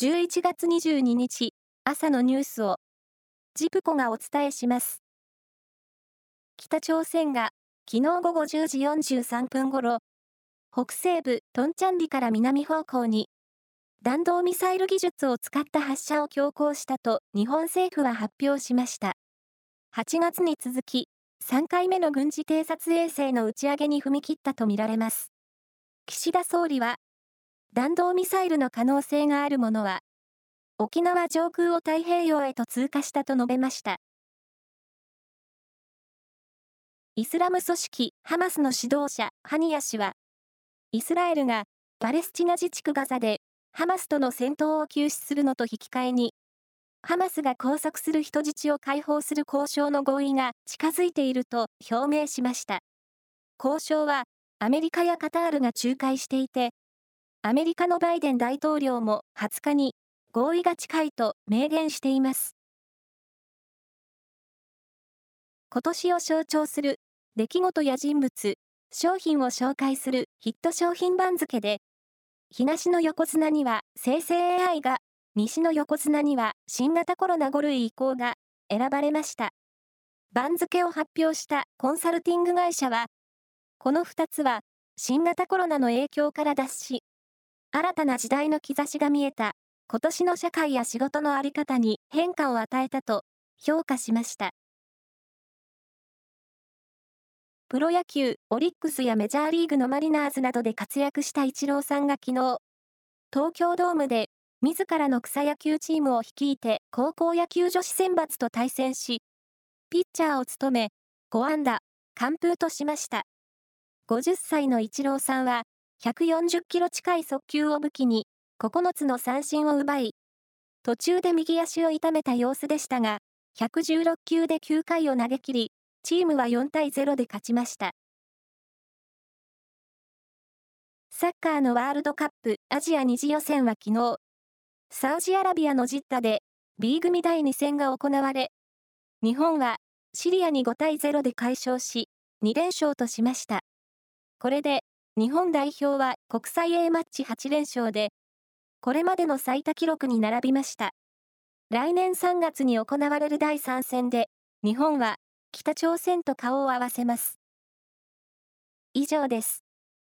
11月22日朝のニュースをジプコがお伝えします。北朝鮮が昨日午後10時43分頃、北西部トンチャンリから南方向に弾道ミサイル技術を使った発射を強行したと日本政府は発表しました。8月に続き3回目の軍事偵察衛星の打ち上げに踏み切ったとみられます。岸田総理は弾道ミサイルの可能性があるものは、沖縄上空を太平洋へと通過したと述べました。イスラム組織ハマスの指導者ハニヤ氏は、イスラエルがパレスチナ自治区ガザでハマスとの戦闘を休止するのと引き換えに、ハマスが拘束する人質を解放する交渉の合意が近づいていると表明しました。交渉はアメリカやカタールが仲介していて、アメリカのバイデン大統領も20日に合意が近いと明言しています。今年を象徴する出来事や人物、商品を紹介するヒット商品番付で、東の横綱には生成 AI が、西の横綱には新型コロナ5類移行が選ばれました。番付を発表したコンサルティング会社は、この2つは新型コロナの影響から脱し、新たな時代の兆しが見えた、今年の社会や仕事のあり方に変化を与えたと評価しました。プロ野球、オリックスやメジャーリーグのマリナーズなどで活躍したイチローさんが昨日、東京ドームで自らの草野球チームを率いて高校野球女子選抜と対戦し、ピッチャーを務め、5安打、完封としました。50歳のイチローさんは、140キロ近い速球を武器に、9つの三振を奪い、途中で右足を痛めた様子でしたが、116球で9回を投げ切り、チームは4対0で勝ちました。サッカーのワールドカップアジア2次予選は昨日、サウジアラビアのジッタで B 組第2戦が行われ、日本はシリアに5対0で快勝し、2連勝としました。これで日本代表は国際 A マッチ8連勝で、これまでの最多記録に並びました。来年3月に行われる第3戦で、日本は北朝鮮と顔を合わせます。以上です。